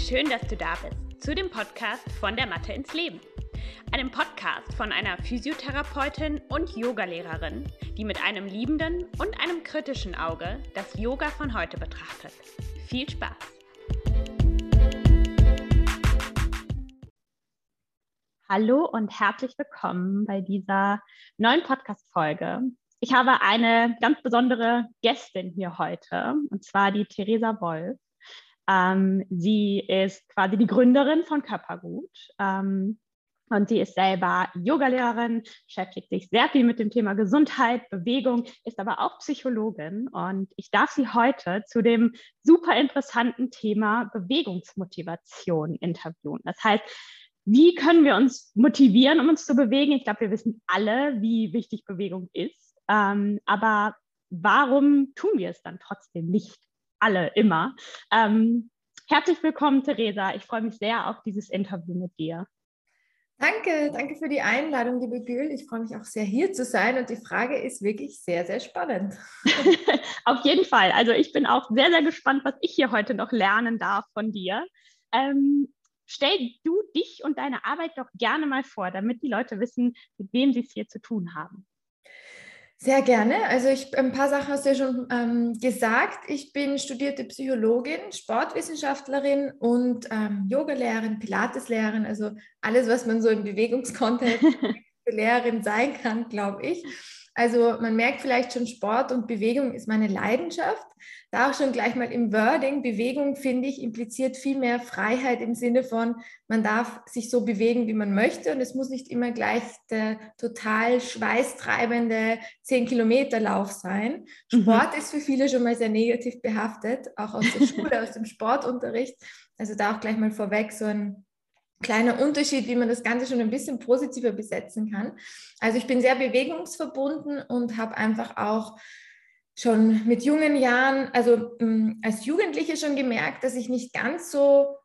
schön, dass du da bist zu dem Podcast von der Mathe ins Leben. Einem Podcast von einer Physiotherapeutin und Yogalehrerin, die mit einem liebenden und einem kritischen Auge das Yoga von heute betrachtet. Viel Spaß! Hallo und herzlich willkommen bei dieser neuen Podcast-Folge. Ich habe eine ganz besondere Gästin hier heute, und zwar die Theresa Wolf. Ähm, sie ist quasi die Gründerin von Körpergut. Ähm, und sie ist selber Yogalehrerin, beschäftigt sich sehr viel mit dem Thema Gesundheit, Bewegung, ist aber auch Psychologin. Und ich darf sie heute zu dem super interessanten Thema Bewegungsmotivation interviewen. Das heißt, wie können wir uns motivieren, um uns zu bewegen? Ich glaube, wir wissen alle, wie wichtig Bewegung ist. Ähm, aber warum tun wir es dann trotzdem nicht? Alle immer. Ähm, herzlich willkommen, Theresa. Ich freue mich sehr auf dieses Interview mit dir. Danke, danke für die Einladung, liebe Gül. Ich freue mich auch sehr, hier zu sein und die Frage ist wirklich sehr, sehr spannend. Auf jeden Fall. Also ich bin auch sehr, sehr gespannt, was ich hier heute noch lernen darf von dir. Ähm, stell du dich und deine Arbeit doch gerne mal vor, damit die Leute wissen, mit wem sie es hier zu tun haben. Sehr gerne. Also ich, ein paar Sachen hast du ja schon ähm, gesagt. Ich bin studierte Psychologin, Sportwissenschaftlerin und ähm, Yogalehrerin, Pilateslehrerin, also alles, was man so im Bewegungskontext Lehrerin sein kann, glaube ich. Also man merkt vielleicht schon, Sport und Bewegung ist meine Leidenschaft. Da auch schon gleich mal im Wording, Bewegung finde ich impliziert viel mehr Freiheit im Sinne von, man darf sich so bewegen, wie man möchte und es muss nicht immer gleich der total schweißtreibende 10-Kilometer-Lauf sein. Mhm. Sport ist für viele schon mal sehr negativ behaftet, auch aus der Schule, aus dem Sportunterricht. Also da auch gleich mal vorweg so ein kleiner Unterschied, wie man das Ganze schon ein bisschen positiver besetzen kann. Also ich bin sehr bewegungsverbunden und habe einfach auch schon mit jungen Jahren, also ähm, als Jugendliche schon gemerkt, dass ich nicht ganz so,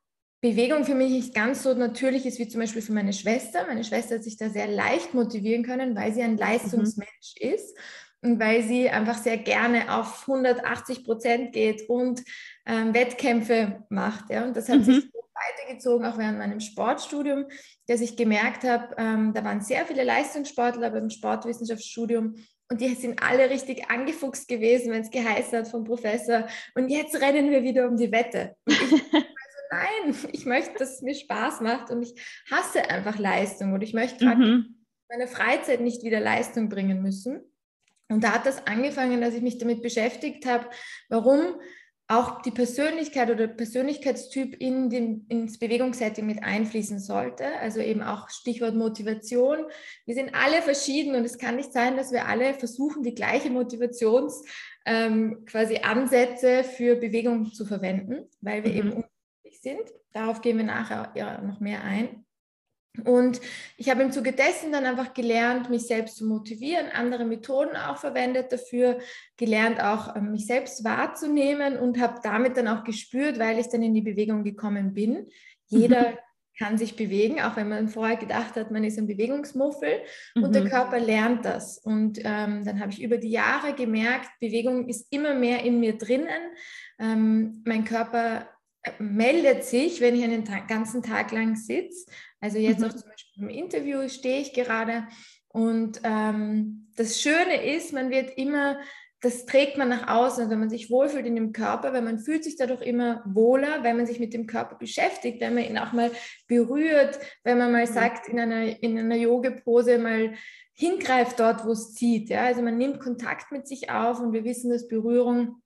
Bewegung für mich nicht ganz so natürlich ist wie zum Beispiel für meine Schwester. Meine Schwester hat sich da sehr leicht motivieren können, weil sie ein Leistungsmensch mhm. ist und weil sie einfach sehr gerne auf 180 Prozent geht und ähm, Wettkämpfe macht. Ja? Und das hat mhm. sich weitergezogen, auch während meinem Sportstudium, dass ich gemerkt habe, ähm, da waren sehr viele Leistungssportler beim Sportwissenschaftsstudium und die sind alle richtig angefuchst gewesen, wenn es geheißen hat vom Professor, und jetzt rennen wir wieder um die Wette. Und ich also nein, ich möchte, dass es mir Spaß macht und ich hasse einfach Leistung und ich möchte mhm. meine Freizeit nicht wieder Leistung bringen müssen. Und da hat das angefangen, dass ich mich damit beschäftigt habe, warum auch die Persönlichkeit oder Persönlichkeitstyp in den, ins Bewegungssetting mit einfließen sollte. Also eben auch Stichwort Motivation. Wir sind alle verschieden und es kann nicht sein, dass wir alle versuchen, die gleiche Motivations ähm, quasi Ansätze für Bewegung zu verwenden, weil wir mhm. eben unterschiedlich sind. Darauf gehen wir nachher ja noch mehr ein. Und ich habe im Zuge dessen dann einfach gelernt, mich selbst zu motivieren, andere Methoden auch verwendet dafür, gelernt auch ähm, mich selbst wahrzunehmen und habe damit dann auch gespürt, weil ich dann in die Bewegung gekommen bin. Jeder mhm. kann sich bewegen, auch wenn man vorher gedacht hat, man ist ein Bewegungsmuffel und mhm. der Körper lernt das. Und ähm, dann habe ich über die Jahre gemerkt, Bewegung ist immer mehr in mir drinnen. Ähm, mein Körper meldet sich, wenn ich einen ganzen Tag lang sitze also jetzt mhm. auch zum Beispiel im Interview stehe ich gerade und ähm, das Schöne ist, man wird immer, das trägt man nach außen, wenn man sich wohlfühlt in dem Körper, weil man fühlt sich dadurch immer wohler, wenn man sich mit dem Körper beschäftigt, wenn man ihn auch mal berührt, wenn man mal mhm. sagt, in einer, in einer Yoga-Pose mal hingreift dort, wo es zieht. Ja? Also man nimmt Kontakt mit sich auf und wir wissen, dass Berührung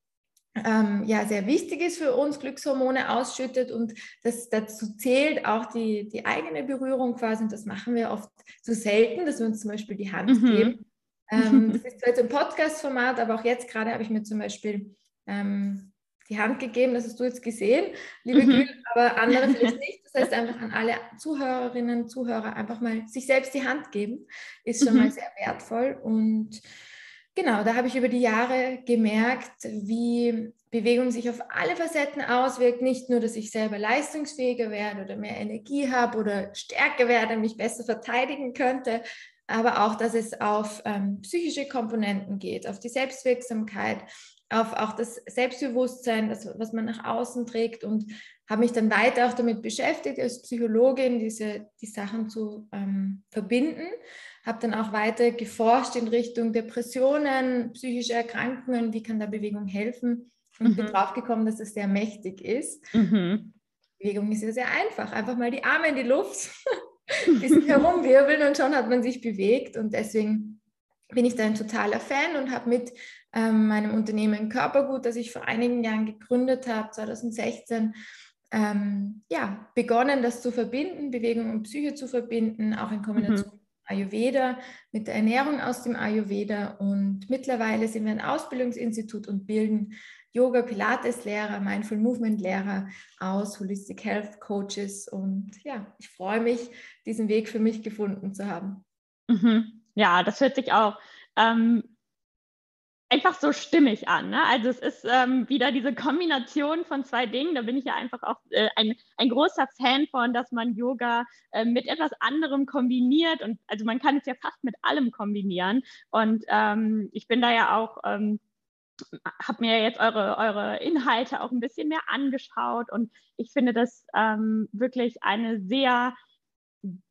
ähm, ja sehr wichtig ist für uns, Glückshormone ausschüttet und das dazu zählt auch die, die eigene Berührung quasi und das machen wir oft zu so selten, dass wir uns zum Beispiel die Hand mhm. geben. Ähm, das ist zwar jetzt ein Podcast-Format, aber auch jetzt gerade habe ich mir zum Beispiel ähm, die Hand gegeben, das hast du jetzt gesehen, liebe mhm. Gül, aber andere vielleicht nicht. Das heißt einfach an alle Zuhörerinnen, Zuhörer einfach mal sich selbst die Hand geben, ist schon mhm. mal sehr wertvoll und Genau, da habe ich über die Jahre gemerkt, wie Bewegung sich auf alle Facetten auswirkt. Nicht nur, dass ich selber leistungsfähiger werde oder mehr Energie habe oder stärker werde, mich besser verteidigen könnte, aber auch, dass es auf ähm, psychische Komponenten geht, auf die Selbstwirksamkeit, auf auch das Selbstbewusstsein, das, was man nach außen trägt und habe mich dann weiter auch damit beschäftigt, als Psychologin diese die Sachen zu ähm, verbinden. Habe dann auch weiter geforscht in Richtung Depressionen, psychische Erkrankungen, wie kann da Bewegung helfen und mhm. bin draufgekommen, dass es sehr mächtig ist. Mhm. Bewegung ist ja sehr einfach, einfach mal die Arme in die Luft, ein bisschen herumwirbeln und schon hat man sich bewegt und deswegen bin ich da ein totaler Fan und habe mit ähm, meinem Unternehmen Körpergut, das ich vor einigen Jahren gegründet habe, 2016, ähm, ja, begonnen, das zu verbinden, Bewegung und Psyche zu verbinden, auch in Kombination mhm. mit Ayurveda, mit der Ernährung aus dem Ayurveda. Und mittlerweile sind wir ein Ausbildungsinstitut und bilden Yoga, Pilates-Lehrer, Mindful Movement-Lehrer aus, Holistic Health Coaches. Und ja, ich freue mich, diesen Weg für mich gefunden zu haben. Mhm. Ja, das hört sich auch ähm, einfach so stimmig an. Ne? Also es ist ähm, wieder diese Kombination von zwei Dingen. Da bin ich ja einfach auch äh, ein, ein großer Fan von, dass man Yoga äh, mit etwas anderem kombiniert. Und also man kann es ja fast mit allem kombinieren. Und ähm, ich bin da ja auch ähm, habe mir jetzt eure, eure Inhalte auch ein bisschen mehr angeschaut und ich finde das ähm, wirklich eine sehr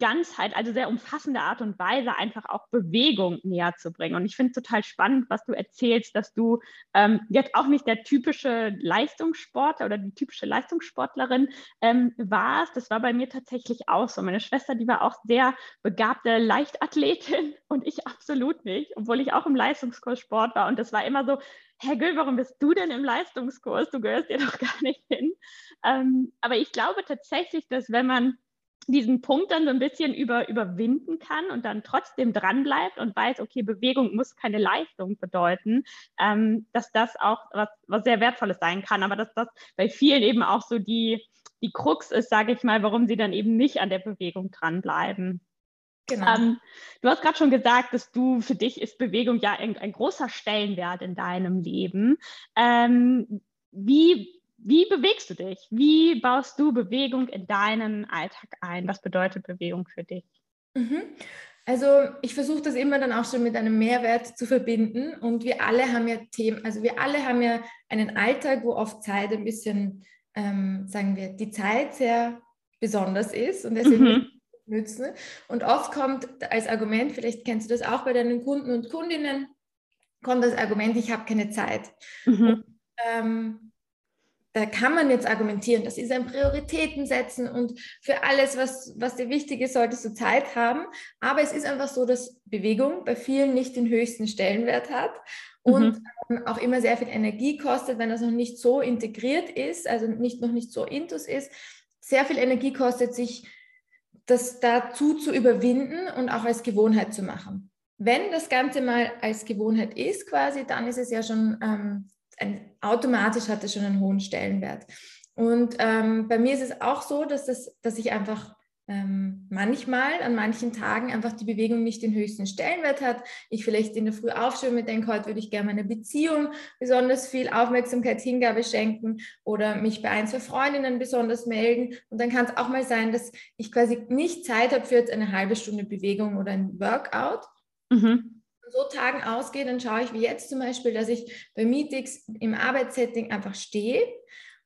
Ganzheit, also sehr umfassende Art und Weise, einfach auch Bewegung näher zu bringen. Und ich finde es total spannend, was du erzählst, dass du ähm, jetzt auch nicht der typische Leistungssportler oder die typische Leistungssportlerin ähm, warst. Das war bei mir tatsächlich auch so. Meine Schwester, die war auch sehr begabte Leichtathletin und ich absolut nicht, obwohl ich auch im Leistungskurs Sport war. Und das war immer so, Herr Gül, warum bist du denn im Leistungskurs? Du gehörst dir doch gar nicht hin. Ähm, aber ich glaube tatsächlich, dass wenn man diesen Punkt dann so ein bisschen über, überwinden kann und dann trotzdem dranbleibt und weiß, okay, Bewegung muss keine Leistung bedeuten, ähm, dass das auch was, was sehr Wertvolles sein kann, aber dass das bei vielen eben auch so die, die Krux ist, sage ich mal, warum sie dann eben nicht an der Bewegung dranbleiben. Genau. Ähm, du hast gerade schon gesagt, dass du für dich ist Bewegung ja ein, ein großer Stellenwert in deinem Leben. Ähm, wie wie bewegst du dich? Wie baust du Bewegung in deinen Alltag ein? Was bedeutet Bewegung für dich? Mhm. Also ich versuche das immer dann auch schon mit einem Mehrwert zu verbinden und wir alle haben ja Themen, also wir alle haben ja einen Alltag, wo oft Zeit ein bisschen, ähm, sagen wir, die Zeit sehr besonders ist und deswegen mhm. nützen. Und oft kommt als Argument, vielleicht kennst du das auch bei deinen Kunden und Kundinnen, kommt das Argument, ich habe keine Zeit. Mhm. Und, ähm, da kann man jetzt argumentieren, das ist ein Prioritäten setzen und für alles, was, was dir wichtig ist, solltest du Zeit haben. Aber es ist einfach so, dass Bewegung bei vielen nicht den höchsten Stellenwert hat und mhm. auch immer sehr viel Energie kostet, wenn das noch nicht so integriert ist, also nicht, noch nicht so intus ist. Sehr viel Energie kostet sich, das dazu zu überwinden und auch als Gewohnheit zu machen. Wenn das Ganze mal als Gewohnheit ist, quasi, dann ist es ja schon ähm, ein, automatisch hat es schon einen hohen Stellenwert. Und ähm, bei mir ist es auch so, dass, das, dass ich einfach ähm, manchmal an manchen Tagen einfach die Bewegung nicht den höchsten Stellenwert hat. Ich vielleicht in der Früh aufstehe und denke, heute würde ich gerne meiner Beziehung besonders viel Aufmerksamkeit, Hingabe schenken oder mich bei ein, zwei Freundinnen besonders melden. Und dann kann es auch mal sein, dass ich quasi nicht Zeit habe für jetzt eine halbe Stunde Bewegung oder ein Workout. Mhm so Tagen ausgehe, dann schaue ich wie jetzt zum Beispiel, dass ich bei Meetings im Arbeitssetting einfach stehe.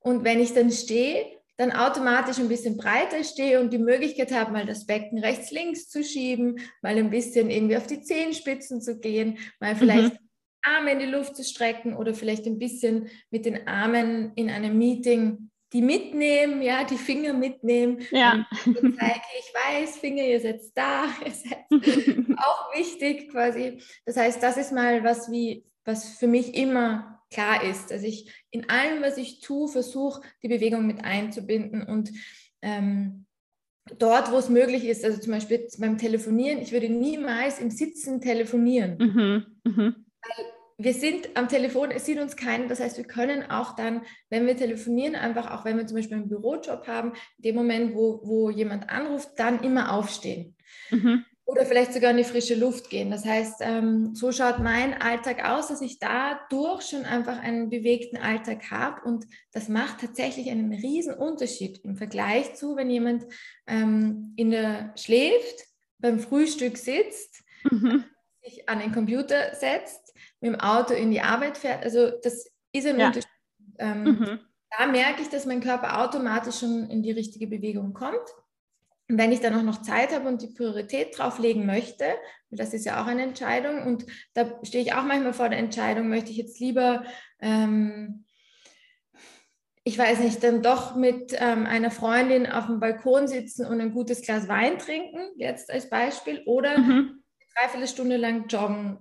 Und wenn ich dann stehe, dann automatisch ein bisschen breiter stehe und die Möglichkeit habe, mal das Becken rechts, links zu schieben, mal ein bisschen irgendwie auf die Zehenspitzen zu gehen, mal vielleicht mhm. Arme in die Luft zu strecken oder vielleicht ein bisschen mit den Armen in einem Meeting die mitnehmen, ja, die Finger mitnehmen. Ja. Und zeige, ich weiß, Finger, ihr seid da, ihr seid auch wichtig quasi. Das heißt, das ist mal was wie, was für mich immer klar ist, dass ich in allem, was ich tue, versuche, die Bewegung mit einzubinden und ähm, dort, wo es möglich ist, also zum Beispiel beim Telefonieren, ich würde niemals im Sitzen telefonieren. Mhm. Mhm. Weil wir sind am Telefon, es sieht uns keiner. Das heißt, wir können auch dann, wenn wir telefonieren, einfach auch wenn wir zum Beispiel einen Bürojob haben, in dem Moment, wo, wo jemand anruft, dann immer aufstehen. Mhm. Oder vielleicht sogar in die frische Luft gehen. Das heißt, ähm, so schaut mein Alltag aus, dass ich dadurch schon einfach einen bewegten Alltag habe. Und das macht tatsächlich einen riesen Unterschied im Vergleich zu, wenn jemand ähm, in der schläft, beim Frühstück sitzt, mhm. sich an den Computer setzt mit dem Auto in die Arbeit fährt. Also das ist ein ja. Unterschied. Ähm, mhm. Da merke ich, dass mein Körper automatisch schon in die richtige Bewegung kommt. Und wenn ich dann auch noch Zeit habe und die Priorität drauf legen möchte, das ist ja auch eine Entscheidung, und da stehe ich auch manchmal vor der Entscheidung, möchte ich jetzt lieber, ähm, ich weiß nicht, dann doch mit ähm, einer Freundin auf dem Balkon sitzen und ein gutes Glas Wein trinken, jetzt als Beispiel, oder mhm. dreiviertel Stunde lang joggen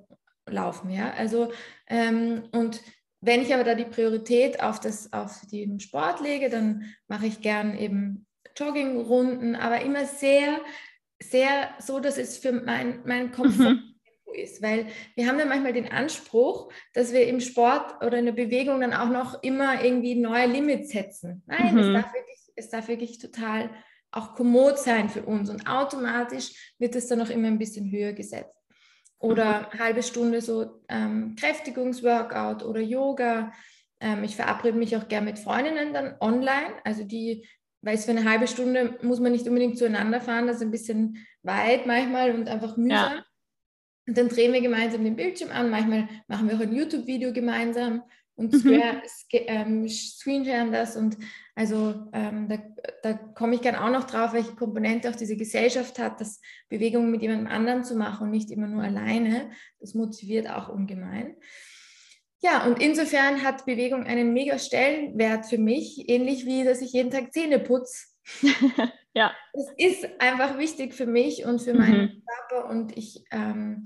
laufen, ja. Also ähm, und wenn ich aber da die Priorität auf, das, auf den Sport lege, dann mache ich gern eben Joggingrunden, aber immer sehr, sehr so, dass es für mein, mein Komfort mhm. ist. Weil wir haben dann manchmal den Anspruch, dass wir im Sport oder in der Bewegung dann auch noch immer irgendwie neue Limits setzen. Nein, mhm. es, darf wirklich, es darf wirklich total auch kommod sein für uns und automatisch wird es dann noch immer ein bisschen höher gesetzt. Oder eine halbe Stunde so ähm, Kräftigungsworkout oder Yoga. Ähm, ich verabrede mich auch gerne mit Freundinnen dann online, also die weil es für eine halbe Stunde muss man nicht unbedingt zueinander fahren, das ist ein bisschen weit manchmal und einfach mühsam. Ja. Und dann drehen wir gemeinsam den Bildschirm an, manchmal machen wir auch ein YouTube-Video gemeinsam und mhm. ähm, screensharen das und also ähm, da, da komme ich gerne auch noch drauf, welche Komponente auch diese Gesellschaft hat, das Bewegungen mit jemandem anderen zu machen und nicht immer nur alleine. Das motiviert auch ungemein. Ja, und insofern hat Bewegung einen mega Stellenwert für mich, ähnlich wie, dass ich jeden Tag Zähne putze. ja. Es ist einfach wichtig für mich und für meinen mhm. Körper und ich ähm,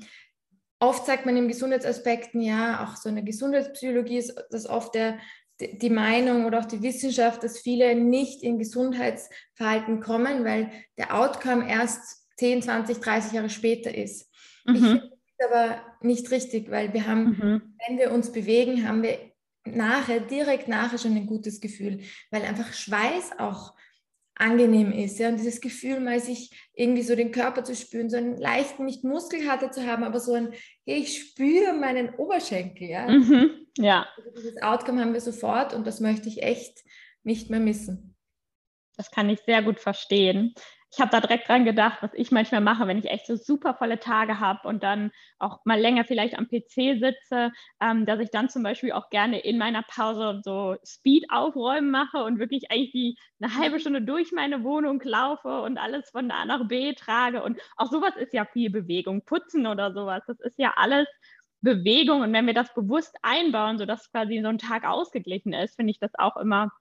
oft sagt man im Gesundheitsaspekten ja, auch so eine Gesundheitspsychologie ist das oft der, die Meinung oder auch die Wissenschaft, dass viele nicht in Gesundheitsverhalten kommen, weil der Outcome erst 10, 20, 30 Jahre später ist. Mhm. Ich finde aber nicht richtig, weil wir haben, mhm. wenn wir uns bewegen, haben wir nachher, direkt nachher schon ein gutes Gefühl, weil einfach Schweiß auch angenehm ist. Ja? Und dieses Gefühl, mal sich irgendwie so den Körper zu spüren, so einen leichten, nicht Muskelkater zu haben, aber so ein, hey, ich spüre meinen Oberschenkel. Ja? Mhm. ja. Also dieses Outcome haben wir sofort und das möchte ich echt nicht mehr missen. Das kann ich sehr gut verstehen ich habe da direkt dran gedacht, was ich manchmal mache, wenn ich echt so super volle Tage habe und dann auch mal länger vielleicht am PC sitze, ähm, dass ich dann zum Beispiel auch gerne in meiner Pause so Speed aufräumen mache und wirklich eigentlich die, eine halbe Stunde durch meine Wohnung laufe und alles von A nach B trage. Und auch sowas ist ja viel Bewegung, Putzen oder sowas. Das ist ja alles Bewegung. Und wenn wir das bewusst einbauen, sodass quasi so ein Tag ausgeglichen ist, finde ich das auch immer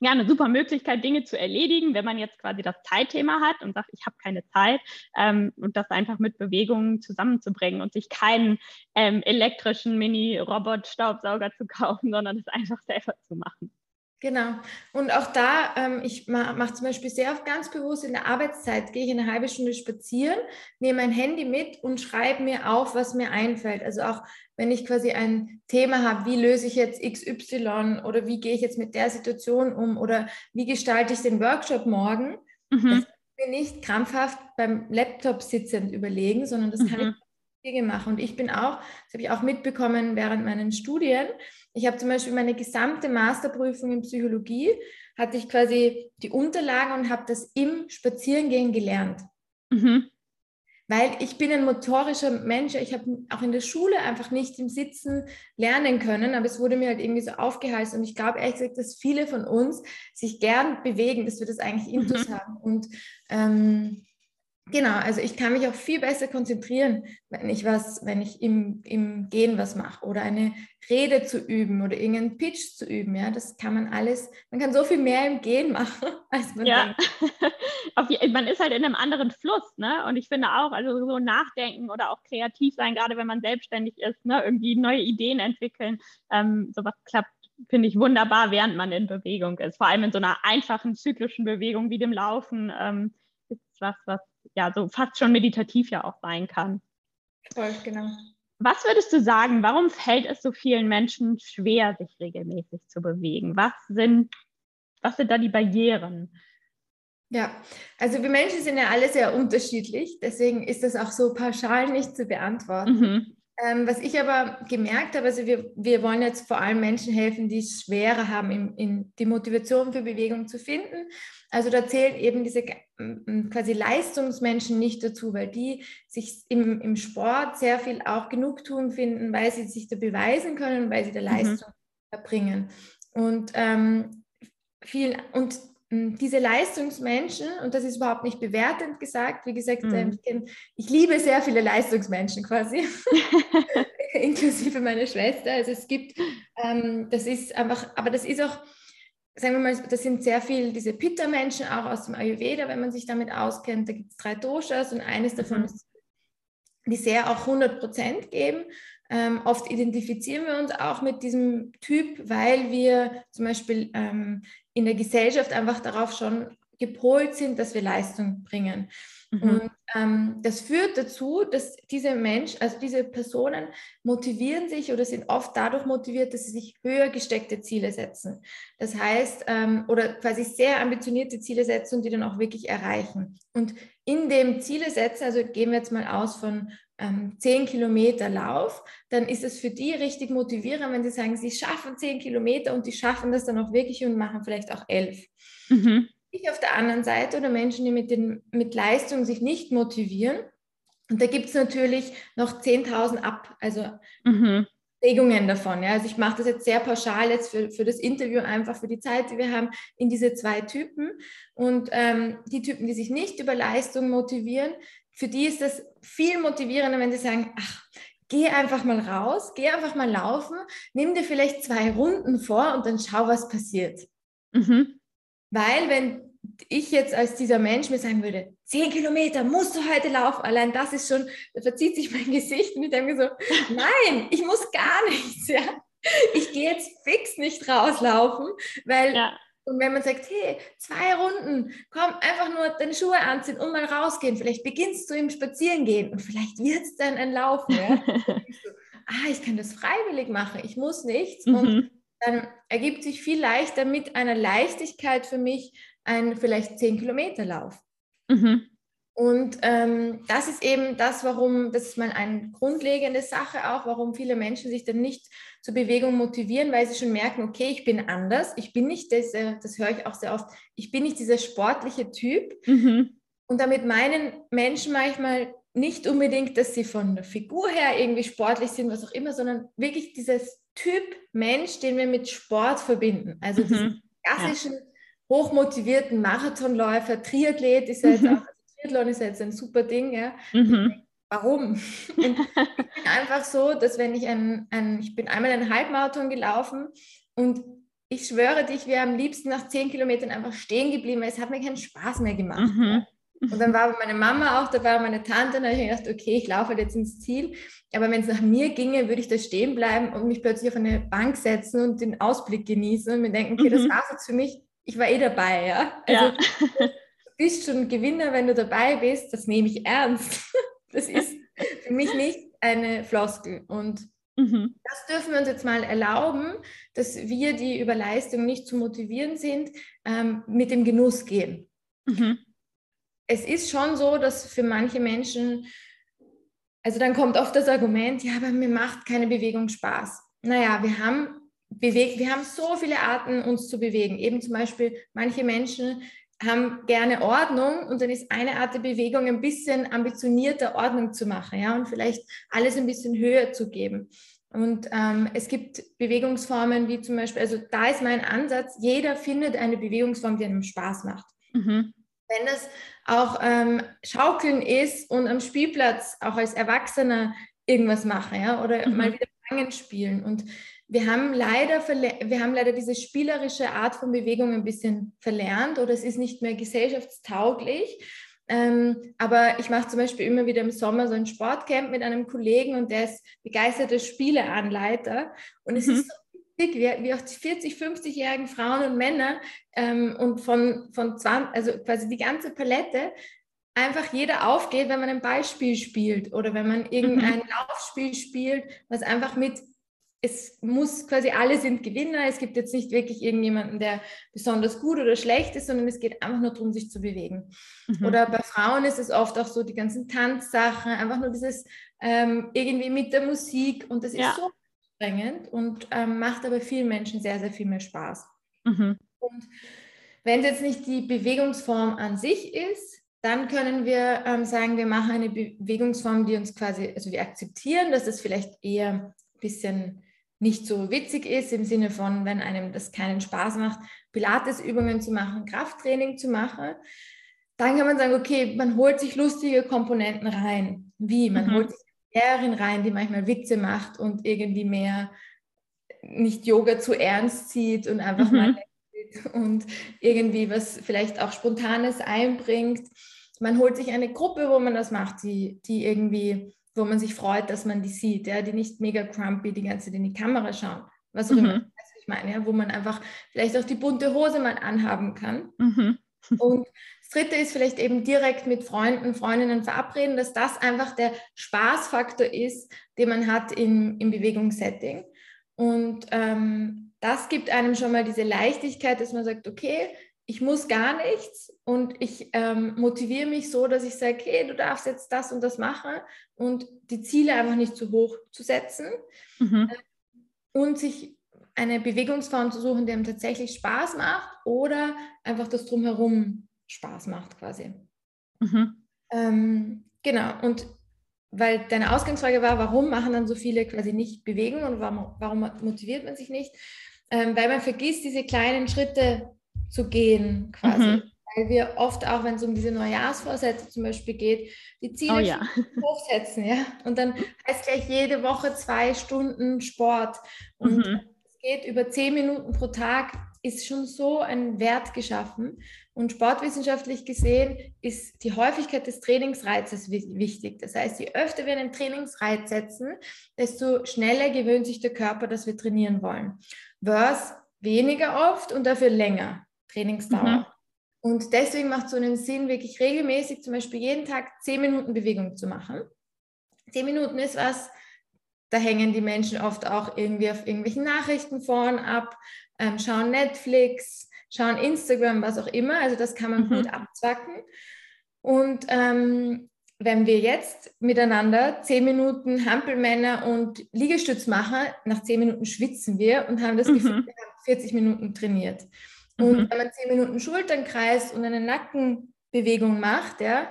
ja, eine super Möglichkeit, Dinge zu erledigen, wenn man jetzt quasi das Zeitthema hat und sagt, ich habe keine Zeit ähm, und das einfach mit Bewegungen zusammenzubringen und sich keinen ähm, elektrischen Mini-Robot-Staubsauger zu kaufen, sondern es einfach selber zu machen. Genau. Und auch da, ähm, ich mache mach zum Beispiel sehr oft ganz bewusst in der Arbeitszeit, gehe ich eine halbe Stunde spazieren, nehme mein Handy mit und schreibe mir auf, was mir einfällt. Also auch wenn ich quasi ein Thema habe, wie löse ich jetzt XY oder wie gehe ich jetzt mit der Situation um oder wie gestalte ich den Workshop morgen, mhm. das kann ich mir nicht krampfhaft beim Laptop sitzend überlegen, sondern das kann mhm. ich Dinge machen. Und ich bin auch, das habe ich auch mitbekommen während meinen Studien, ich habe zum Beispiel meine gesamte Masterprüfung in Psychologie, hatte ich quasi die Unterlagen und habe das im Spazierengehen gelernt. Mhm. Weil ich bin ein motorischer Mensch. Ich habe auch in der Schule einfach nicht im Sitzen lernen können, aber es wurde mir halt irgendwie so aufgeheißt. Und ich glaube ehrlich gesagt, dass viele von uns sich gern bewegen, dass wir das eigentlich intus mhm. haben. Und ähm, Genau, also ich kann mich auch viel besser konzentrieren, wenn ich was, wenn ich im, im Gehen was mache oder eine Rede zu üben oder irgendeinen Pitch zu üben. Ja, das kann man alles, man kann so viel mehr im Gehen machen, als man ja. denkt. man ist halt in einem anderen Fluss, ne? Und ich finde auch, also so nachdenken oder auch kreativ sein, gerade wenn man selbstständig ist, ne? Irgendwie neue Ideen entwickeln, ähm, sowas klappt finde ich wunderbar, während man in Bewegung ist. Vor allem in so einer einfachen zyklischen Bewegung wie dem Laufen ähm, ist was, was ja so fast schon meditativ ja auch sein kann. Voll, genau. Was würdest du sagen, warum fällt es so vielen Menschen schwer, sich regelmäßig zu bewegen? Was sind, was sind da die Barrieren? Ja, also wir Menschen sind ja alle sehr unterschiedlich, deswegen ist das auch so pauschal nicht zu beantworten. Mhm. Ähm, was ich aber gemerkt habe, also wir, wir wollen jetzt vor allem Menschen helfen, die es schwerer haben, in, in die Motivation für Bewegung zu finden. Also da zählen eben diese quasi Leistungsmenschen nicht dazu, weil die sich im, im Sport sehr viel auch Genugtuung finden, weil sie sich da beweisen können, weil sie der mhm. Leistung erbringen. Und ähm, viel, und diese Leistungsmenschen, und das ist überhaupt nicht bewertend gesagt, wie gesagt, mhm. Ähm, ich, kenn, ich, liebe sehr viele Leistungsmenschen quasi, inklusive meiner Schwester. Also es gibt, ähm, das ist einfach, aber das ist auch, sagen wir mal, das sind sehr viele diese Pitta-Menschen auch aus dem Ayurveda, wenn man sich damit auskennt. Da gibt es drei Doshas und eines davon mhm. ist, die sehr auch 100 Prozent geben. Ähm, oft identifizieren wir uns auch mit diesem Typ, weil wir zum Beispiel ähm, in der Gesellschaft einfach darauf schon gepolt sind, dass wir Leistung bringen. Mhm. Und ähm, das führt dazu, dass diese Menschen, also diese Personen motivieren sich oder sind oft dadurch motiviert, dass sie sich höher gesteckte Ziele setzen. Das heißt, ähm, oder quasi sehr ambitionierte Ziele setzen und die dann auch wirklich erreichen. Und in dem Ziele setzen, also gehen wir jetzt mal aus von ähm, 10 Kilometer Lauf, dann ist es für die richtig motivierend, wenn sie sagen, sie schaffen 10 Kilometer und die schaffen das dann auch wirklich und machen vielleicht auch 11. Mhm. Ich auf der anderen Seite oder Menschen, die mit, den, mit Leistung sich nicht motivieren, und da gibt es natürlich noch 10.000 ab, also mhm. Regungen davon. Ja? Also ich mache das jetzt sehr pauschal jetzt für, für das Interview, einfach für die Zeit, die wir haben, in diese zwei Typen. Und ähm, die Typen, die sich nicht über Leistung motivieren, für die ist das viel motivierender, wenn sie sagen, ach, geh einfach mal raus, geh einfach mal laufen, nimm dir vielleicht zwei Runden vor und dann schau, was passiert. Mhm. Weil wenn ich jetzt als dieser Mensch mir sagen würde, zehn Kilometer musst du heute laufen, allein das ist schon, da verzieht sich mein Gesicht und ich denke so, nein, ich muss gar nichts, ja. Ich gehe jetzt fix nicht rauslaufen, weil ja. Und wenn man sagt, hey, zwei Runden, komm, einfach nur deine Schuhe anziehen und mal rausgehen. Vielleicht beginnst du im Spazierengehen und vielleicht wird es dann ein Laufen. Ja? so, ah, ich kann das freiwillig machen, ich muss nichts. Mhm. Und dann ergibt sich viel leichter mit einer Leichtigkeit für mich ein vielleicht 10 Kilometer Lauf. Mhm. Und ähm, das ist eben das, warum, das ist mal eine grundlegende Sache auch, warum viele Menschen sich dann nicht zur Bewegung motivieren, weil sie schon merken, okay, ich bin anders, ich bin nicht, das, das höre ich auch sehr oft, ich bin nicht dieser sportliche Typ. Mhm. Und damit meinen Menschen manchmal nicht unbedingt, dass sie von der Figur her irgendwie sportlich sind, was auch immer, sondern wirklich dieses Typ Mensch, den wir mit Sport verbinden. Also mhm. diesen klassischen, ja. hochmotivierten Marathonläufer, Triathlet ist ja jetzt auch Triathlon ist jetzt ein super Ding, ja. Mhm. Warum? Ich bin einfach so, dass wenn ich ein, ein, ich bin einmal einen Halbmarathon gelaufen und ich schwöre dich, wir am liebsten nach zehn Kilometern einfach stehen geblieben, weil es hat mir keinen Spaß mehr gemacht. Mhm. Und dann war meine Mama auch dabei, meine Tante, und da habe ich gedacht, okay, ich laufe halt jetzt ins Ziel. Aber wenn es nach mir ginge, würde ich da stehen bleiben und mich plötzlich auf eine Bank setzen und den Ausblick genießen und mir denken, okay, das mhm. war jetzt für mich, ich war eh dabei, ja. Also, ja bist schon Gewinner, wenn du dabei bist, das nehme ich ernst. Das ist für mich nicht eine Floskel. Und mhm. das dürfen wir uns jetzt mal erlauben, dass wir, die über Leistung nicht zu motivieren sind, ähm, mit dem Genuss gehen. Mhm. Es ist schon so, dass für manche Menschen, also dann kommt oft das Argument, ja, aber mir macht keine Bewegung Spaß. Naja, wir haben bewegt, wir haben so viele Arten, uns zu bewegen. Eben zum Beispiel manche Menschen haben gerne Ordnung und dann ist eine Art der Bewegung ein bisschen ambitionierter Ordnung zu machen, ja, und vielleicht alles ein bisschen höher zu geben. Und ähm, es gibt Bewegungsformen wie zum Beispiel, also da ist mein Ansatz, jeder findet eine Bewegungsform, die einem Spaß macht. Mhm. Wenn das auch ähm, Schaukeln ist und am Spielplatz auch als Erwachsener irgendwas machen, ja, oder mhm. mal wieder Fangen spielen. Und wir haben leider wir haben leider diese spielerische Art von Bewegung ein bisschen verlernt oder es ist nicht mehr gesellschaftstauglich. Ähm, aber ich mache zum Beispiel immer wieder im Sommer so ein Sportcamp mit einem Kollegen und der ist begeisterter Spieleanleiter. Und es mhm. ist so wichtig, wie, wie auch die 40, 50-jährigen Frauen und Männer ähm, und von, von 20, also quasi die ganze Palette, einfach jeder aufgeht, wenn man ein Ballspiel spielt oder wenn man irgendein mhm. Laufspiel spielt, was einfach mit es muss quasi alle sind Gewinner. Es gibt jetzt nicht wirklich irgendjemanden, der besonders gut oder schlecht ist, sondern es geht einfach nur darum, sich zu bewegen. Mhm. Oder bei Frauen ist es oft auch so die ganzen Tanzsachen, einfach nur dieses ähm, irgendwie mit der Musik und das ja. ist so anstrengend und ähm, macht aber vielen Menschen sehr, sehr viel mehr Spaß. Mhm. Und wenn es jetzt nicht die Bewegungsform an sich ist, dann können wir ähm, sagen, wir machen eine Bewegungsform, die uns quasi, also wir akzeptieren, dass es vielleicht eher ein bisschen nicht so witzig ist, im Sinne von, wenn einem das keinen Spaß macht, Pilatesübungen zu machen, Krafttraining zu machen, dann kann man sagen, okay, man holt sich lustige Komponenten rein. Wie? Man mhm. holt sich Lehrerin rein, die manchmal Witze macht und irgendwie mehr nicht Yoga zu ernst zieht und einfach mhm. mal und irgendwie was vielleicht auch Spontanes einbringt. Man holt sich eine Gruppe, wo man das macht, die, die irgendwie, wo man sich freut, dass man die sieht, ja, die nicht mega crumpy die ganze Zeit in die Kamera schauen. Was auch mhm. immer ich meine, ja, wo man einfach vielleicht auch die bunte Hose mal anhaben kann. Mhm. Und das dritte ist vielleicht eben direkt mit Freunden, Freundinnen verabreden, dass das einfach der Spaßfaktor ist, den man hat im, im Bewegungssetting. Und ähm, das gibt einem schon mal diese Leichtigkeit, dass man sagt, okay, ich muss gar nichts und ich ähm, motiviere mich so, dass ich sage, okay, du darfst jetzt das und das machen und die Ziele einfach nicht zu hoch zu setzen mhm. und sich eine Bewegungsform zu suchen, die einem tatsächlich Spaß macht oder einfach das drumherum Spaß macht quasi. Mhm. Ähm, genau, und weil deine Ausgangsfrage war, warum machen dann so viele quasi nicht Bewegung und warum, warum motiviert man sich nicht? Ähm, weil man vergisst, diese kleinen Schritte zu gehen quasi. Mhm. Weil wir oft auch, wenn es um diese Neujahrsvorsätze zum Beispiel geht, die Ziele oh, ja. hochsetzen, ja. Und dann heißt gleich jede Woche zwei Stunden Sport. Und mhm geht über zehn Minuten pro Tag, ist schon so ein Wert geschaffen. Und sportwissenschaftlich gesehen ist die Häufigkeit des Trainingsreizes wichtig. Das heißt, je öfter wir einen Trainingsreiz setzen, desto schneller gewöhnt sich der Körper, dass wir trainieren wollen. Versus weniger oft und dafür länger Trainingsdauer. Mhm. Und deswegen macht es so einen Sinn, wirklich regelmäßig zum Beispiel jeden Tag zehn Minuten Bewegung zu machen. Zehn Minuten ist was, da hängen die Menschen oft auch irgendwie auf irgendwelchen Nachrichten vorn ab, ähm, schauen Netflix, schauen Instagram, was auch immer. Also das kann man mhm. gut abzwacken. Und ähm, wenn wir jetzt miteinander zehn Minuten Hampelmänner und Liegestütz machen, nach zehn Minuten schwitzen wir und haben das mhm. Gefühl, wir haben 40 Minuten trainiert. Und mhm. wenn man zehn Minuten Schulternkreis und eine Nackenbewegung macht, ja,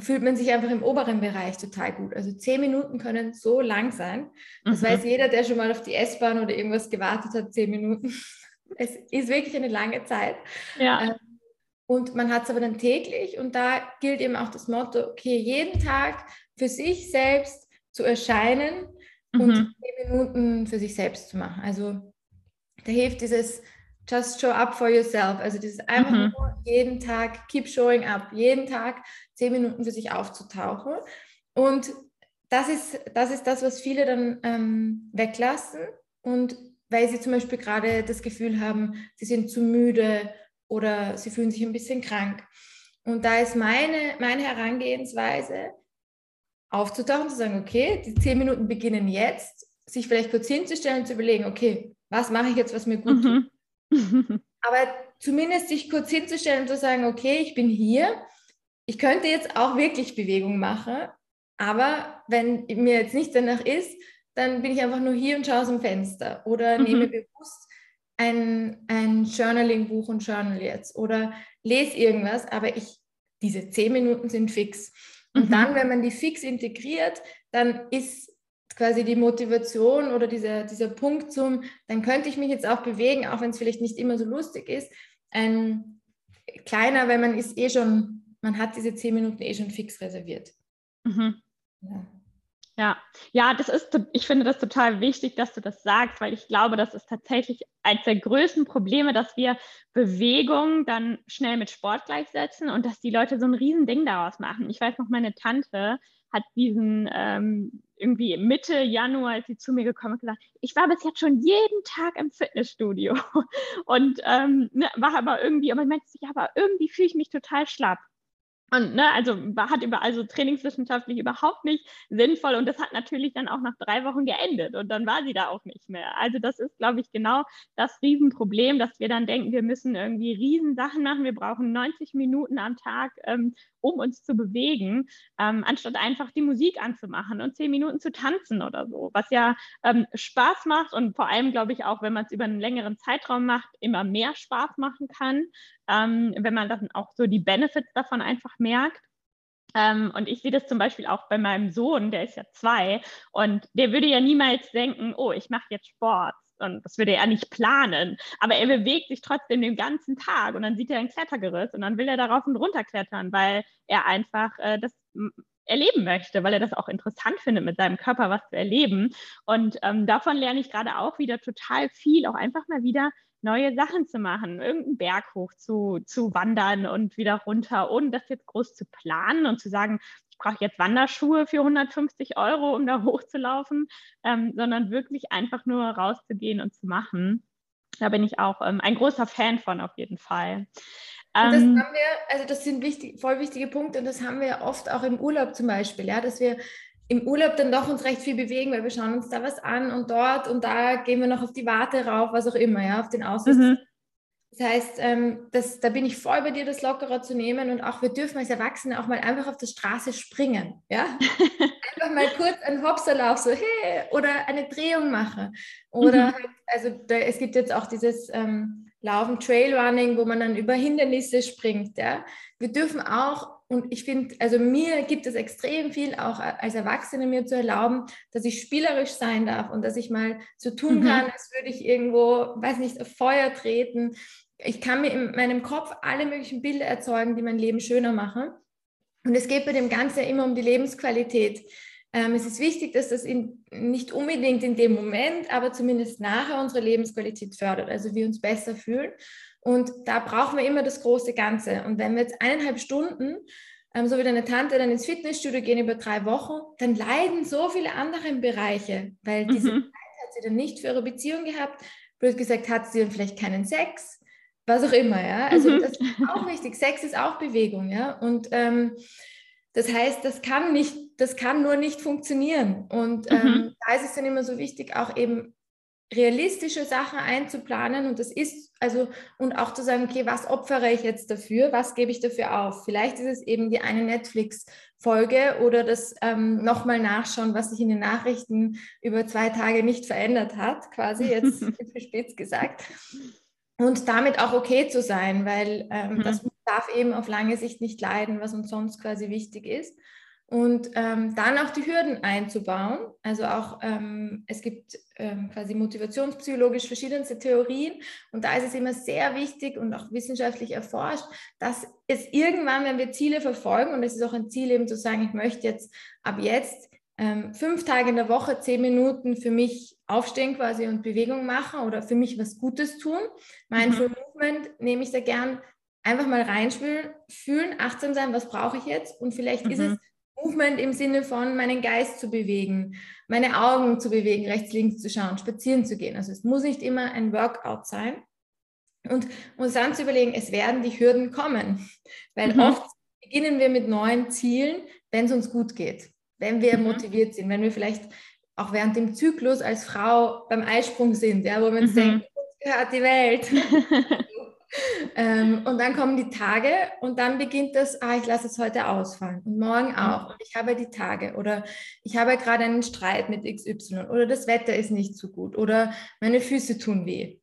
fühlt man sich einfach im oberen Bereich total gut. Also zehn Minuten können so lang sein. Das mhm. weiß jeder, der schon mal auf die S-Bahn oder irgendwas gewartet hat, zehn Minuten. Es ist wirklich eine lange Zeit. Ja. Ähm, und man hat es aber dann täglich und da gilt eben auch das Motto, okay, jeden Tag für sich selbst zu erscheinen mhm. und zehn Minuten für sich selbst zu machen. Also da hilft dieses just show up for yourself. Also dieses einfach mhm. nur jeden Tag keep showing up, jeden Tag zehn Minuten für sich aufzutauchen. Und das ist das, ist das was viele dann ähm, weglassen. Und weil sie zum Beispiel gerade das Gefühl haben, sie sind zu müde oder sie fühlen sich ein bisschen krank. Und da ist meine, meine Herangehensweise, aufzutauchen, zu sagen, okay, die zehn Minuten beginnen jetzt, sich vielleicht kurz hinzustellen, zu überlegen, okay, was mache ich jetzt, was mir gut tut. Aber zumindest sich kurz hinzustellen und zu sagen, okay, ich bin hier, ich könnte jetzt auch wirklich Bewegung machen, aber wenn mir jetzt nicht danach ist, dann bin ich einfach nur hier und schaue aus dem Fenster oder mhm. nehme bewusst ein, ein Journaling-Buch und journal jetzt oder lese irgendwas, aber ich, diese zehn Minuten sind fix. Und mhm. dann, wenn man die fix integriert, dann ist quasi die Motivation oder dieser, dieser Punkt zum, dann könnte ich mich jetzt auch bewegen, auch wenn es vielleicht nicht immer so lustig ist, ein kleiner, weil man ist eh schon, man hat diese zehn Minuten eh schon fix reserviert. Mhm. Ja. Ja, ja, das ist, ich finde das total wichtig, dass du das sagst, weil ich glaube, das ist tatsächlich eines der größten Probleme, dass wir Bewegung dann schnell mit Sport gleichsetzen und dass die Leute so ein Riesending daraus machen. Ich weiß noch, meine Tante hat diesen ähm, irgendwie Mitte Januar, als sie zu mir gekommen ist, gesagt, ich war bis jetzt schon jeden Tag im Fitnessstudio und ähm, ne, war aber irgendwie, aber ich meinte sich, aber irgendwie fühle ich mich total schlapp. Und ne, also hat über also trainingswissenschaftlich überhaupt nicht sinnvoll und das hat natürlich dann auch nach drei Wochen geendet und dann war sie da auch nicht mehr. Also das ist, glaube ich, genau das Riesenproblem, dass wir dann denken, wir müssen irgendwie Riesensachen machen, wir brauchen 90 Minuten am Tag, ähm, um uns zu bewegen, ähm, anstatt einfach die Musik anzumachen und zehn Minuten zu tanzen oder so, was ja ähm, Spaß macht und vor allem, glaube ich, auch, wenn man es über einen längeren Zeitraum macht, immer mehr Spaß machen kann, ähm, wenn man dann auch so die Benefits davon einfach merkt. Ähm, und ich sehe das zum Beispiel auch bei meinem Sohn, der ist ja zwei, und der würde ja niemals denken, oh, ich mache jetzt Sport. Und das würde er nicht planen. Aber er bewegt sich trotzdem den ganzen Tag und dann sieht er ein Klettergerüst und dann will er darauf und runter klettern, weil er einfach äh, das erleben möchte, weil er das auch interessant findet, mit seinem Körper was zu erleben. Und ähm, davon lerne ich gerade auch wieder total viel, auch einfach mal wieder neue Sachen zu machen, irgendeinen Berg hoch zu, zu wandern und wieder runter, ohne das jetzt groß zu planen und zu sagen, brauche jetzt Wanderschuhe für 150 Euro, um da hochzulaufen, ähm, sondern wirklich einfach nur rauszugehen und zu machen. Da bin ich auch ähm, ein großer Fan von auf jeden Fall. Und das ähm, haben wir, also das sind wichtig, voll wichtige Punkte und das haben wir oft auch im Urlaub zum Beispiel, ja, dass wir im Urlaub dann doch uns recht viel bewegen, weil wir schauen uns da was an und dort und da gehen wir noch auf die Warte rauf, was auch immer, ja, auf den Aussicht. Mhm. Das heißt, ähm, das, da bin ich voll bei dir, das lockerer zu nehmen und auch wir dürfen als Erwachsene auch mal einfach auf der Straße springen, ja. einfach mal kurz einen Hopserlauf, so hey, oder eine Drehung machen. Oder mhm. halt, also da, es gibt jetzt auch dieses ähm, Laufen, Trailrunning, wo man dann über Hindernisse springt, ja. Wir dürfen auch und ich finde, also mir gibt es extrem viel, auch als Erwachsene mir zu erlauben, dass ich spielerisch sein darf und dass ich mal so tun mhm. kann, als würde ich irgendwo, weiß nicht, auf Feuer treten. Ich kann mir in meinem Kopf alle möglichen Bilder erzeugen, die mein Leben schöner machen. Und es geht bei dem Ganzen ja immer um die Lebensqualität. Ähm, es ist wichtig, dass das in, nicht unbedingt in dem Moment, aber zumindest nachher unsere Lebensqualität fördert, also wir uns besser fühlen. Und da brauchen wir immer das große Ganze. Und wenn wir jetzt eineinhalb Stunden, ähm, so wie deine Tante, dann ins Fitnessstudio gehen über drei Wochen, dann leiden so viele andere Bereiche, weil diese mhm. Zeit hat sie dann nicht für ihre Beziehung gehabt. Blöd gesagt, hat sie dann vielleicht keinen Sex, was auch immer, ja. Also mhm. das ist auch wichtig. Sex ist auch Bewegung, ja. Und ähm, das heißt, das kann nicht, das kann nur nicht funktionieren. Und ähm, mhm. da ist es dann immer so wichtig, auch eben realistische Sachen einzuplanen und das ist also und auch zu sagen, okay, was opfere ich jetzt dafür, was gebe ich dafür auf? Vielleicht ist es eben die eine Netflix-Folge oder das ähm, nochmal nachschauen, was sich in den Nachrichten über zwei Tage nicht verändert hat, quasi jetzt spitz gesagt. Und damit auch okay zu sein, weil ähm, mhm. das darf eben auf lange Sicht nicht leiden, was uns sonst quasi wichtig ist. Und ähm, dann auch die Hürden einzubauen. Also auch, ähm, es gibt ähm, quasi motivationspsychologisch verschiedenste Theorien. Und da ist es immer sehr wichtig und auch wissenschaftlich erforscht, dass es irgendwann, wenn wir Ziele verfolgen, und es ist auch ein Ziel eben zu sagen, ich möchte jetzt ab jetzt ähm, fünf Tage in der Woche, zehn Minuten für mich aufstehen quasi und Bewegung machen oder für mich was Gutes tun. Mindful mhm. Movement nehme ich da gern einfach mal reinspülen, fühlen, achtsam sein, was brauche ich jetzt? Und vielleicht mhm. ist es Movement im Sinne von meinen Geist zu bewegen, meine Augen zu bewegen, rechts, links zu schauen, spazieren zu gehen. Also es muss nicht immer ein Workout sein. Und uns dann zu überlegen, es werden die Hürden kommen. Weil mhm. oft beginnen wir mit neuen Zielen, wenn es uns gut geht, wenn wir mhm. motiviert sind, wenn wir vielleicht auch während dem Zyklus als Frau beim Eisprung sind, ja, wo wir uns mhm. denken, uns gehört die Welt. ähm, und dann kommen die Tage und dann beginnt das, ah, ich lasse es heute ausfallen und morgen auch. Und ich habe die Tage oder ich habe gerade einen Streit mit XY oder das Wetter ist nicht so gut oder meine Füße tun weh.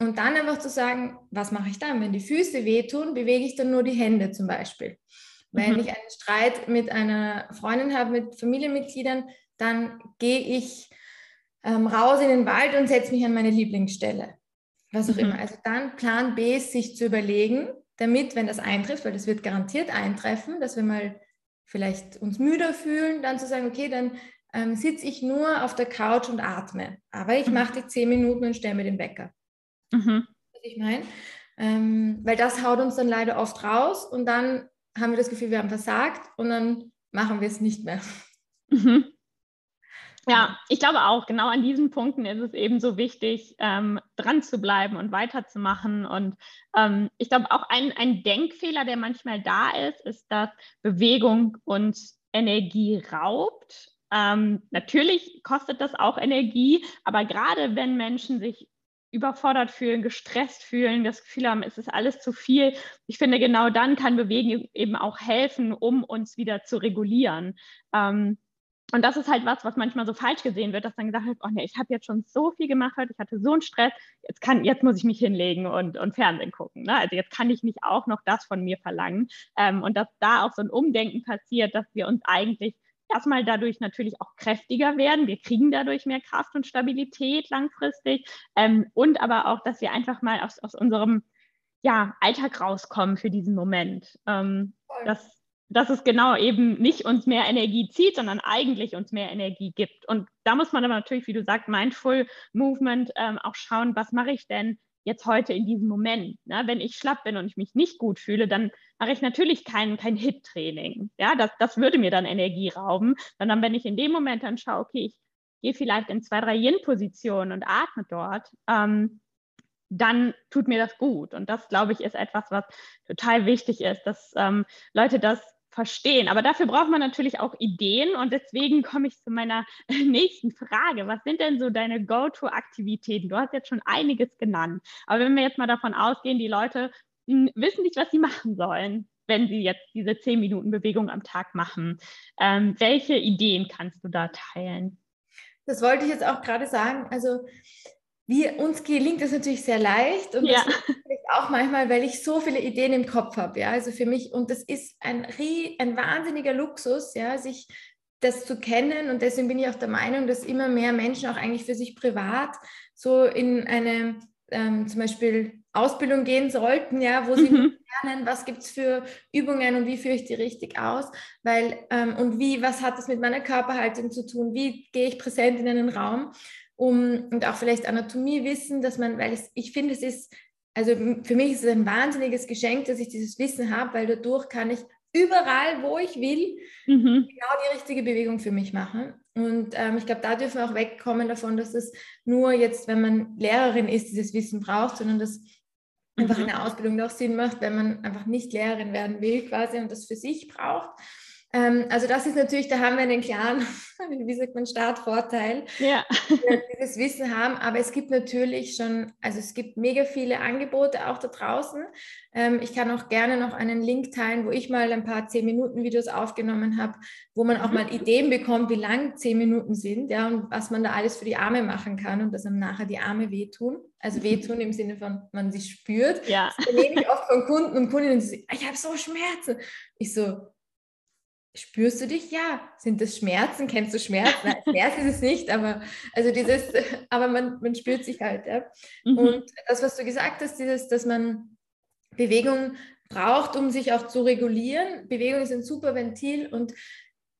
Und dann einfach zu sagen, was mache ich dann? Wenn die Füße wehtun, bewege ich dann nur die Hände zum Beispiel. Wenn mhm. ich einen Streit mit einer Freundin habe, mit Familienmitgliedern, dann gehe ich ähm, raus in den Wald und setze mich an meine Lieblingsstelle was auch mhm. immer. Also dann Plan B ist, sich zu überlegen, damit, wenn das eintrifft, weil das wird garantiert eintreffen, dass wir mal vielleicht uns müder fühlen, dann zu sagen, okay, dann ähm, sitze ich nur auf der Couch und atme. Aber ich mhm. mache die zehn Minuten und stelle mir den Wecker. Mhm. Was ich meine? Ähm, weil das haut uns dann leider oft raus und dann haben wir das Gefühl, wir haben versagt und dann machen wir es nicht mehr. Mhm. Ja, ich glaube auch, genau an diesen Punkten ist es eben so wichtig, ähm, dran zu bleiben und weiterzumachen. Und ähm, ich glaube auch ein, ein Denkfehler, der manchmal da ist, ist, dass Bewegung uns Energie raubt. Ähm, natürlich kostet das auch Energie, aber gerade wenn Menschen sich überfordert fühlen, gestresst fühlen, das Gefühl haben, es ist alles zu viel. Ich finde, genau dann kann Bewegung eben auch helfen, um uns wieder zu regulieren. Ähm, und das ist halt was, was manchmal so falsch gesehen wird, dass dann gesagt wird, oh nee, ich habe jetzt schon so viel gemacht heute, ich hatte so einen Stress, jetzt kann, jetzt muss ich mich hinlegen und, und Fernsehen gucken. Ne? Also jetzt kann ich nicht auch noch das von mir verlangen. Ähm, und dass da auch so ein Umdenken passiert, dass wir uns eigentlich erstmal dadurch natürlich auch kräftiger werden. Wir kriegen dadurch mehr Kraft und Stabilität langfristig. Ähm, und aber auch, dass wir einfach mal aus, aus unserem ja, Alltag rauskommen für diesen Moment. Ähm, das, dass es genau eben nicht uns mehr Energie zieht, sondern eigentlich uns mehr Energie gibt. Und da muss man aber natürlich, wie du sagst, Mindful Movement ähm, auch schauen, was mache ich denn jetzt heute in diesem Moment? Ne? Wenn ich schlapp bin und ich mich nicht gut fühle, dann mache ich natürlich kein, kein Hit-Training. Ja, das, das würde mir dann Energie rauben, sondern wenn ich in dem Moment dann schaue, okay, ich gehe vielleicht in zwei, drei Yin-Positionen und atme dort, ähm, dann tut mir das gut. Und das, glaube ich, ist etwas, was total wichtig ist, dass ähm, Leute das verstehen. Aber dafür braucht man natürlich auch Ideen und deswegen komme ich zu meiner nächsten Frage. Was sind denn so deine Go-To-Aktivitäten? Du hast jetzt schon einiges genannt. Aber wenn wir jetzt mal davon ausgehen, die Leute hm, wissen nicht, was sie machen sollen, wenn sie jetzt diese 10 Minuten Bewegung am Tag machen. Ähm, welche Ideen kannst du da teilen? Das wollte ich jetzt auch gerade sagen. Also wir, uns gelingt das natürlich sehr leicht und ja. auch manchmal, weil ich so viele Ideen im Kopf habe. Ja, also für mich, und das ist ein, ein wahnsinniger Luxus, ja, sich das zu kennen. Und deswegen bin ich auch der Meinung, dass immer mehr Menschen auch eigentlich für sich privat so in eine ähm, zum Beispiel Ausbildung gehen sollten, ja, wo sie mhm. lernen, was gibt es für Übungen und wie führe ich die richtig aus, weil ähm, und wie, was hat das mit meiner Körperhaltung zu tun, wie gehe ich präsent in einen Raum um, und auch vielleicht Anatomie wissen, dass man, weil es, ich finde, es ist, also für mich ist es ein wahnsinniges Geschenk, dass ich dieses Wissen habe, weil dadurch kann ich überall, wo ich will, mhm. genau die richtige Bewegung für mich machen. Und ähm, ich glaube, da dürfen wir auch wegkommen davon, dass es nur jetzt, wenn man Lehrerin ist, dieses Wissen braucht, sondern dass einfach mhm. eine Ausbildung doch Sinn macht, wenn man einfach nicht Lehrerin werden will quasi und das für sich braucht. Ähm, also das ist natürlich, da haben wir einen klaren, wie sagt man, Startvorteil, ja. wir dieses Wissen haben. Aber es gibt natürlich schon, also es gibt mega viele Angebote auch da draußen. Ähm, ich kann auch gerne noch einen Link teilen, wo ich mal ein paar 10-Minuten-Videos aufgenommen habe, wo man auch mhm. mal Ideen bekommt, wie lang 10 Minuten sind, ja, und was man da alles für die Arme machen kann und dass einem nachher die Arme wehtun. Also wehtun im Sinne von, man sie spürt. Ja. Das erlebe ich oft von Kunden und Kundinnen, die sagen, ich habe so Schmerzen. Ich so, Spürst du dich? Ja. Sind das Schmerzen? Kennst du Schmerzen? Nein, Schmerz ist es nicht, aber also dieses, aber man, man spürt sich halt. Ja. Mhm. Und das, was du gesagt hast, dieses, dass man Bewegung braucht, um sich auch zu regulieren. Bewegung ist ein super Ventil und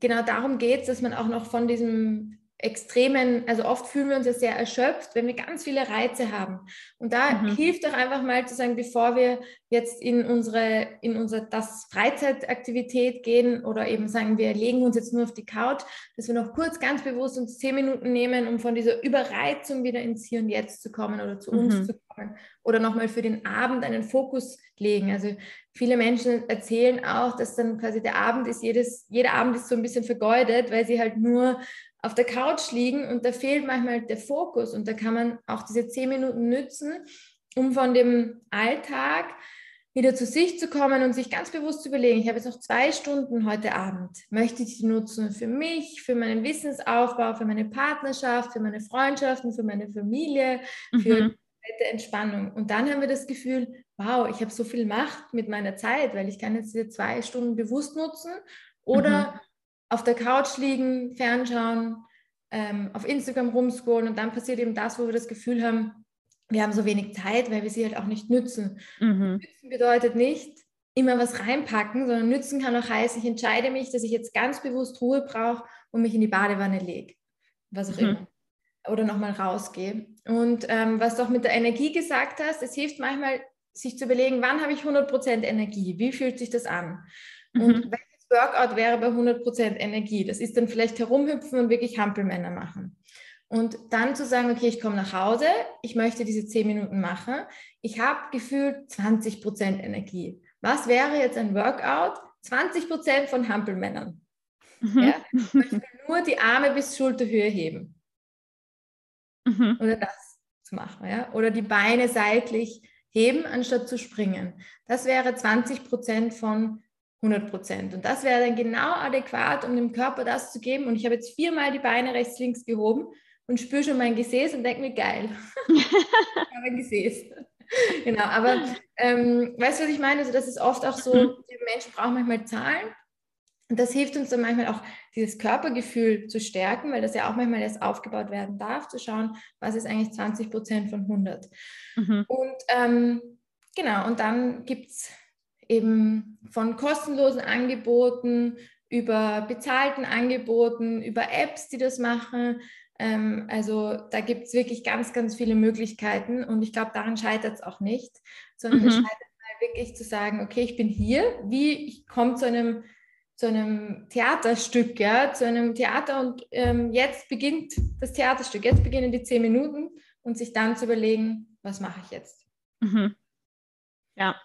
genau darum geht es, dass man auch noch von diesem extremen, also oft fühlen wir uns ja sehr erschöpft, wenn wir ganz viele Reize haben. Und da mhm. hilft doch einfach mal zu sagen, bevor wir jetzt in unsere, in unsere das Freizeitaktivität gehen oder eben sagen, wir legen uns jetzt nur auf die Couch, dass wir noch kurz ganz bewusst uns zehn Minuten nehmen, um von dieser Überreizung wieder ins Hier und Jetzt zu kommen oder zu mhm. uns zu kommen. Oder nochmal für den Abend einen Fokus legen. Also viele Menschen erzählen auch, dass dann quasi der Abend ist, jedes, jeder Abend ist so ein bisschen vergeudet, weil sie halt nur auf der Couch liegen und da fehlt manchmal der Fokus und da kann man auch diese zehn Minuten nützen, um von dem Alltag wieder zu sich zu kommen und sich ganz bewusst zu überlegen, ich habe jetzt noch zwei Stunden heute Abend, möchte ich die nutzen für mich, für meinen Wissensaufbau, für meine Partnerschaft, für meine Freundschaften, für meine Familie, für mhm. Entspannung. Und dann haben wir das Gefühl, wow, ich habe so viel Macht mit meiner Zeit, weil ich kann jetzt diese zwei Stunden bewusst nutzen oder mhm auf der Couch liegen, fernschauen, ähm, auf Instagram rumscrollen und dann passiert eben das, wo wir das Gefühl haben, wir haben so wenig Zeit, weil wir sie halt auch nicht nützen. Mhm. Nützen bedeutet nicht immer was reinpacken, sondern nützen kann auch heißen, ich entscheide mich, dass ich jetzt ganz bewusst Ruhe brauche und mich in die Badewanne lege, was auch mhm. immer. Oder nochmal rausgehe. Und ähm, was du auch mit der Energie gesagt hast, es hilft manchmal, sich zu überlegen, wann habe ich 100% Energie? Wie fühlt sich das an? Mhm. Und Workout wäre bei 100% Energie. Das ist dann vielleicht herumhüpfen und wirklich Hampelmänner machen. Und dann zu sagen, okay, ich komme nach Hause, ich möchte diese 10 Minuten machen. Ich habe gefühlt 20% Energie. Was wäre jetzt ein Workout? 20% von Hampelmännern. Mhm. Ja? Ich möchte nur die Arme bis Schulterhöhe heben. Mhm. Oder das zu machen. Ja? Oder die Beine seitlich heben, anstatt zu springen. Das wäre 20% von 100 Prozent. Und das wäre dann genau adäquat, um dem Körper das zu geben. Und ich habe jetzt viermal die Beine rechts, links gehoben und spüre schon mein Gesäß und denke mir, geil, ich habe ein Gesäß. genau, aber ähm, weißt du, was ich meine? Also das ist oft auch so, mhm. die Menschen brauchen manchmal Zahlen. Und das hilft uns dann manchmal auch, dieses Körpergefühl zu stärken, weil das ja auch manchmal erst aufgebaut werden darf, zu schauen, was ist eigentlich 20 Prozent von 100. Mhm. Und ähm, genau, und dann gibt es eben von kostenlosen Angeboten über bezahlten Angeboten, über Apps, die das machen. Ähm, also da gibt es wirklich ganz, ganz viele Möglichkeiten und ich glaube, daran scheitert es auch nicht, sondern mhm. es scheitert mal wirklich zu sagen, okay, ich bin hier, wie ich komme zu einem zu einem Theaterstück, ja, zu einem Theater und ähm, jetzt beginnt das Theaterstück, jetzt beginnen die zehn Minuten und sich dann zu überlegen, was mache ich jetzt. Mhm. Ja,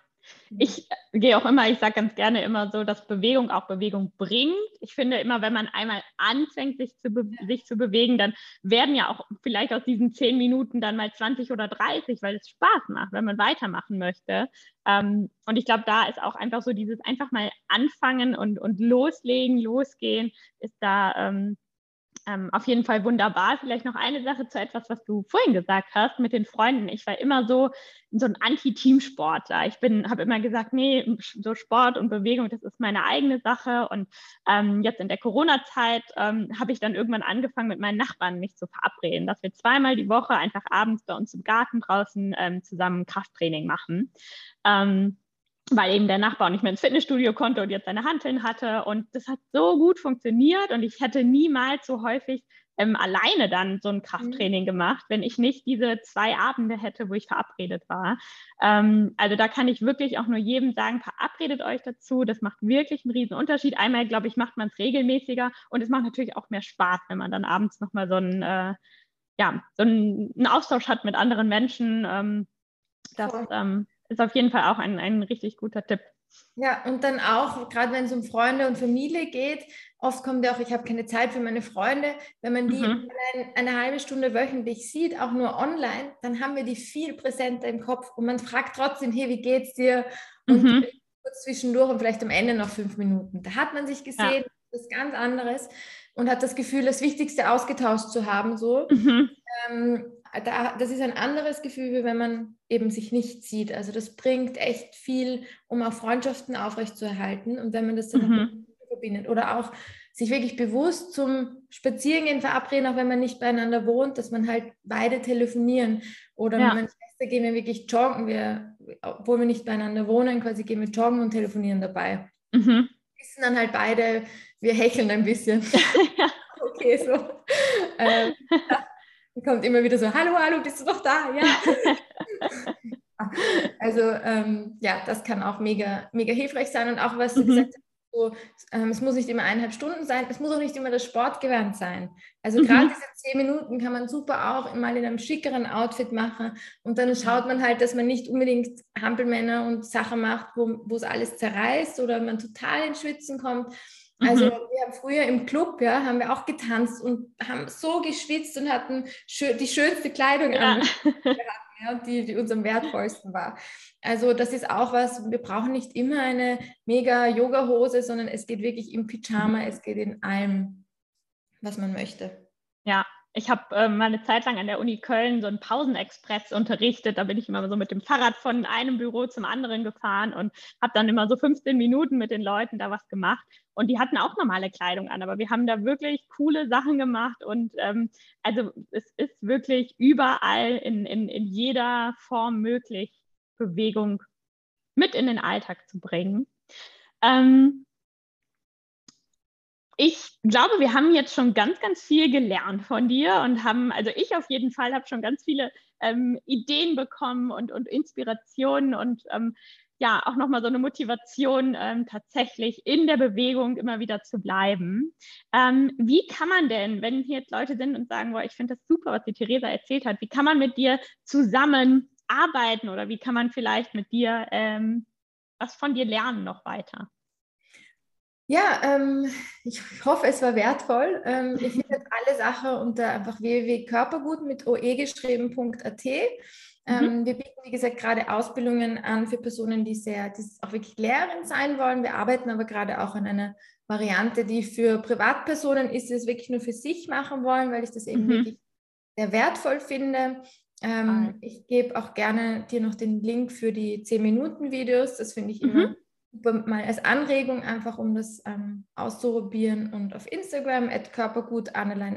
ich gehe auch immer, ich sage ganz gerne immer so, dass Bewegung auch Bewegung bringt. Ich finde immer, wenn man einmal anfängt, sich zu, sich zu bewegen, dann werden ja auch vielleicht aus diesen zehn Minuten dann mal 20 oder 30, weil es Spaß macht, wenn man weitermachen möchte. Ähm, und ich glaube, da ist auch einfach so dieses einfach mal anfangen und, und loslegen, losgehen, ist da ähm, ähm, auf jeden Fall wunderbar. Vielleicht noch eine Sache zu etwas, was du vorhin gesagt hast mit den Freunden. Ich war immer so so ein Anti-Teamsportler. Ich bin, habe immer gesagt, nee, so Sport und Bewegung, das ist meine eigene Sache. Und ähm, jetzt in der Corona-Zeit ähm, habe ich dann irgendwann angefangen, mit meinen Nachbarn mich zu verabreden, dass wir zweimal die Woche einfach abends bei uns im Garten draußen ähm, zusammen Krafttraining machen. Weil eben der Nachbar nicht mehr ins Fitnessstudio konnte und jetzt seine Hanteln hatte. Und das hat so gut funktioniert und ich hätte niemals so häufig ähm, alleine dann so ein Krafttraining mhm. gemacht, wenn ich nicht diese zwei Abende hätte, wo ich verabredet war. Ähm, also da kann ich wirklich auch nur jedem sagen, verabredet euch dazu. Das macht wirklich einen riesen Unterschied. Einmal, glaube ich, macht man es regelmäßiger und es macht natürlich auch mehr Spaß, wenn man dann abends nochmal so einen, äh, ja, so einen, einen, Austausch hat mit anderen Menschen. Ähm, das, ähm, ist auf jeden Fall auch ein, ein richtig guter Tipp. Ja, und dann auch, gerade wenn es um Freunde und Familie geht, oft kommt ja auch, ich habe keine Zeit für meine Freunde. Wenn man die mhm. eine, eine, halbe Stunde wöchentlich sieht, auch nur online, dann haben wir die viel präsenter im Kopf und man fragt trotzdem, hey, wie geht's dir? Und mhm. kurz zwischendurch und vielleicht am Ende noch fünf Minuten. Da hat man sich gesehen, ja. das ist ganz anderes und hat das Gefühl, das Wichtigste ausgetauscht zu haben. So. Mhm. Ähm, da, das ist ein anderes Gefühl, wie wenn man eben sich nicht sieht. Also das bringt echt viel, um auch Freundschaften aufrechtzuerhalten. Und wenn man das dann mhm. verbindet oder auch sich wirklich bewusst zum Spazierengehen verabreden, auch wenn man nicht beieinander wohnt, dass man halt beide telefonieren. Oder ja. mit meiner Schwester gehen wir wirklich joggen, wir, obwohl wir nicht beieinander wohnen, quasi gehen wir joggen und telefonieren dabei. Mhm. Wir wissen dann halt beide, wir hecheln ein bisschen. okay, so. ähm, kommt immer wieder so, hallo, hallo, bist du doch da? Ja. also ähm, ja, das kann auch mega, mega hilfreich sein. Und auch was du mhm. gesagt hast, so, ähm, es muss nicht immer eineinhalb Stunden sein, es muss auch nicht immer das Sportgewand sein. Also mhm. gerade diese zehn Minuten kann man super auch mal in einem schickeren Outfit machen und dann schaut man halt, dass man nicht unbedingt Hampelmänner und Sachen macht, wo es alles zerreißt oder man total ins Schwitzen kommt, also mhm. wir haben früher im Club, ja, haben wir auch getanzt und haben so geschwitzt und hatten schö die schönste Kleidung ja. an, ja, die, die uns am wertvollsten war. Also das ist auch was, wir brauchen nicht immer eine mega Yoga-Hose, sondern es geht wirklich im Pyjama, es geht in allem, was man möchte. Ja, ich habe äh, mal eine Zeit lang an der Uni Köln so einen Pausenexpress unterrichtet. Da bin ich immer so mit dem Fahrrad von einem Büro zum anderen gefahren und habe dann immer so 15 Minuten mit den Leuten da was gemacht. Und die hatten auch normale Kleidung an, aber wir haben da wirklich coole Sachen gemacht. Und ähm, also es ist wirklich überall in, in, in jeder Form möglich, Bewegung mit in den Alltag zu bringen. Ähm, ich glaube, wir haben jetzt schon ganz, ganz viel gelernt von dir und haben, also ich auf jeden Fall habe schon ganz viele ähm, Ideen bekommen und, und Inspirationen und ähm, ja, auch nochmal so eine Motivation, ähm, tatsächlich in der Bewegung immer wieder zu bleiben. Ähm, wie kann man denn, wenn hier jetzt Leute sind und sagen, boah, ich finde das super, was die Theresa erzählt hat, wie kann man mit dir zusammen arbeiten oder wie kann man vielleicht mit dir ähm, was von dir lernen noch weiter? Ja, ähm, ich hoffe, es war wertvoll. Ähm, ihr findet alle Sachen unter einfach www.körpergut mit oe geschrieben.at. Ähm, mhm. Wir bieten, wie gesagt, gerade Ausbildungen an für Personen, die sehr, die auch wirklich Lehrerin sein wollen. Wir arbeiten aber gerade auch an einer Variante, die für Privatpersonen ist, die es wirklich nur für sich machen wollen, weil ich das eben mhm. wirklich sehr wertvoll finde. Ähm, ich gebe auch gerne dir noch den Link für die 10-Minuten-Videos. Das finde ich immer mhm. Mal als Anregung, einfach um das ähm, auszuprobieren. Und auf Instagram, at körpergut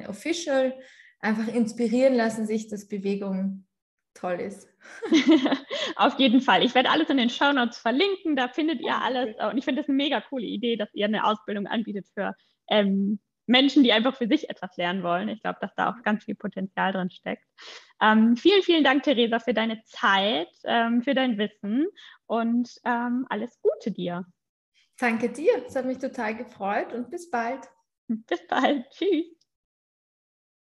official, einfach inspirieren lassen sich, dass Bewegung toll ist. Auf jeden Fall. Ich werde alles in den Show Notes verlinken. Da findet ihr alles. Und ich finde das eine mega coole Idee, dass ihr eine Ausbildung anbietet für ähm, Menschen, die einfach für sich etwas lernen wollen. Ich glaube, dass da auch ganz viel Potenzial drin steckt. Ähm, vielen, vielen Dank, Theresa, für deine Zeit, ähm, für dein Wissen und ähm, alles Gute dir. Danke dir. Es hat mich total gefreut und bis bald. Bis bald. Tschüss.